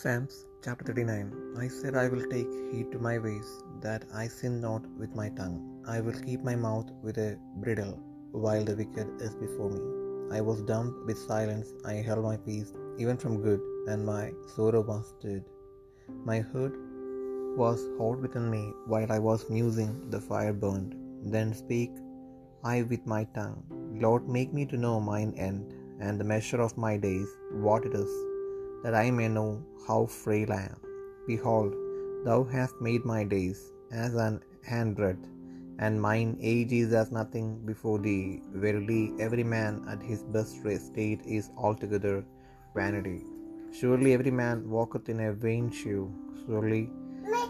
Psalms chapter 39 I said, I will take heed to my ways, that I sin not with my tongue. I will keep my mouth with a bridle, while the wicked is before me. I was dumb with silence, I held my peace, even from good, and my sorrow was stilled. My heart was hot within me, while I was musing, the fire burned. Then speak I with my tongue, Lord, make me to know mine end, and the measure of my days, what it is that I may know how frail I am. Behold, thou hast made my days as an handbreadth, and mine age is as nothing before thee. Verily, every man at his best state is altogether vanity. Surely every man walketh in a vain shoe. Surely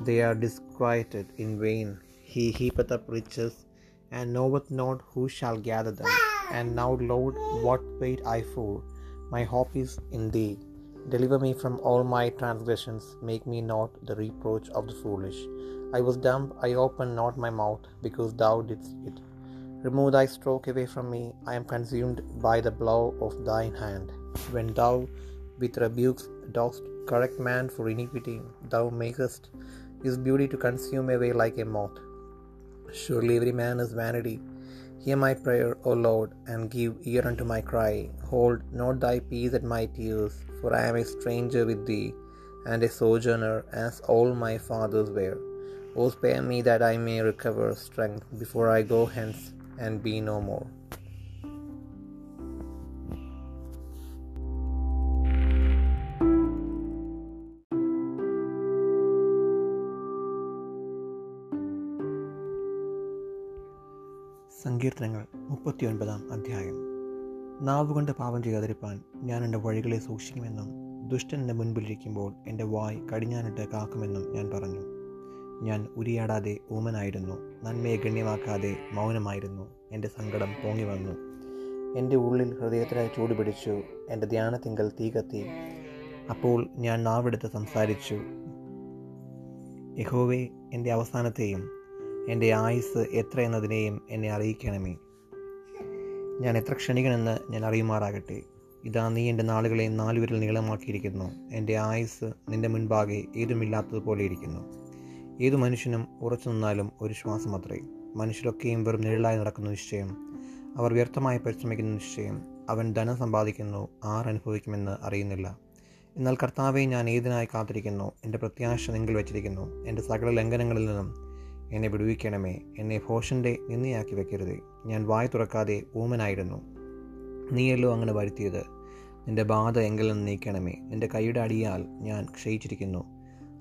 they are disquieted in vain. He heapeth up riches, and knoweth not who shall gather them. And now, Lord, what wait I for? My hope is in thee. Deliver me from all my transgressions, make me not the reproach of the foolish. I was dumb, I opened not my mouth, because thou didst it. Remove thy stroke away from me, I am consumed by the blow of thine hand. When thou with rebukes dost correct man for iniquity, thou makest his beauty to consume away like a moth. Surely every man is vanity. Hear my prayer, O Lord, and give ear unto my cry. Hold not thy peace at my tears, for I am a stranger with thee, and a sojourner, as all my fathers were. O spare me that I may recover strength before I go hence and be no more. സങ്കീർത്തനങ്ങൾ മുപ്പത്തിയൊൻപതാം അധ്യായം. നാവുകൊണ്ട് പാപം ചെയ്യാതിരിപ്പാൻ ഞാൻ എന്റെ വഴികളെ സൂക്ഷിക്കുമെന്നും ദുഷ്ടൻ എന്റെ മുൻപിലിരിക്കുമ്പോൾ എന്റെ വായ് കടിഞ്ഞാനിട്ട് കാക്കുമെന്നും ഞാൻ പറഞ്ഞു. ഞാൻ ഉരിയാടാതെ ഊമനായിരുന്നു നന്മയെ ഗണ്യമാക്കാതെ മൗനമായിരുന്നു. എന്റെ സങ്കടം പൊങ്ങി വന്നു. എന്റെ ഉള്ളിൽ ഹൃദയത്തിനായി ചൂടുപിടിച്ചു എന്റെ ധ്യാനത്തിങ്കൽ തീ കത്തി. അപ്പോൾ ഞാൻ നാവെടുത്ത് സംസാരിച്ചു യഹോവേ എന്റെ അവസാനത്തെയും എന്റെ ആയുസ് എത്ര എന്നതിനെയും എന്നെ അറിയിക്കണമേ. ഞാൻ എത്ര ക്ഷണികനെന്ന് ഞാൻ അറിയുമാറാകട്ടെ. ഇതാ നീ എന്റെ നാളുകളെ നാലുവിരൽ നീളമാക്കിയിരിക്കുന്നു. എന്റെ ആയുസ് നിന്റെ മുൻപാകെ ഏതുമില്ലാത്തതുപോലെ ഇരിക്കുന്നു. ഏതു മനുഷ്യനും ഉറച്ചു നിന്നാലും ഒരു ശ്വാസം അത്രേ മനുഷ്യരൊക്കെയും വെറും നിഴലായി നടക്കുന്ന നിശ്ചയം. അവർ വ്യർത്ഥമായി പരിശ്രമിക്കുന്ന നിശ്ചയം. അവൻ ധനം സമ്പാദിക്കുന്നു ആർ അറിയുന്നില്ല. എന്നാൽ കർത്താവെ ഞാൻ ഏതിനായി കാത്തിരിക്കുന്നു? എന്റെ പ്രത്യാശ നിങ്ങൾ വെച്ചിരിക്കുന്നു. എന്റെ സകല ലംഘനങ്ങളിൽ നിന്നും എന്നെ വിടുവിക്കണമേ. എന്നെ ഭോഷന്റെ നിന്നയാക്കി വെക്കരുതേ. ഞാൻ വായ് തുറക്കാതെ ഊമനായിരുന്നു. നീയല്ലോ അങ്ങനെ വരുത്തിയത്. നിന്റെ ബാധ നിന്ന് നീക്കണമേ. നിന്റെ കൈയുടെ അടിയാൽ ഞാൻ ക്ഷയിച്ചിരിക്കുന്നു.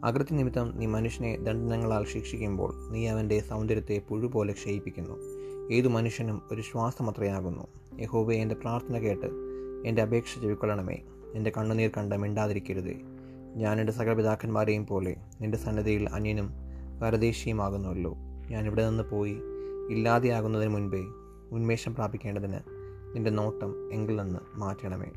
അകൃത്യ നിമിത്തം നീ മനുഷ്യനെ ദണ്ഡനങ്ങളാൽ ശിക്ഷിക്കുമ്പോൾ നീ അവന്റെ സൗന്ദര്യത്തെ പുഴുപോലെ ക്ഷയിപ്പിക്കുന്നു. ഏതു മനുഷ്യനും ഒരു ശ്വാസമത്രയാകുന്നു. യഹോബെ എന്റെ പ്രാർത്ഥന കേട്ട് എന്റെ അപേക്ഷ ചെവിക്കൊള്ളണമേ. എന്റെ കണ്ണുനീർ കണ്ട മിണ്ടാതിരിക്കരുതേ. ഞാൻ എന്റെ സകല പിതാക്കന്മാരെയും പോലെ നിന്റെ സന്നദ്ധയിൽ അന്യനും പരദേശിയുമാകുന്നുവല്ലോ. ഞാൻ ഇവിടെ നിന്ന് പോയി ഇല്ലാതെയാകുന്നതിന് മുൻപേ ഉന്മേഷം പ്രാപിക്കേണ്ടതിന് നിന്റെ നോട്ടം എങ്കിൽ നിന്ന് മാറ്റണമേ.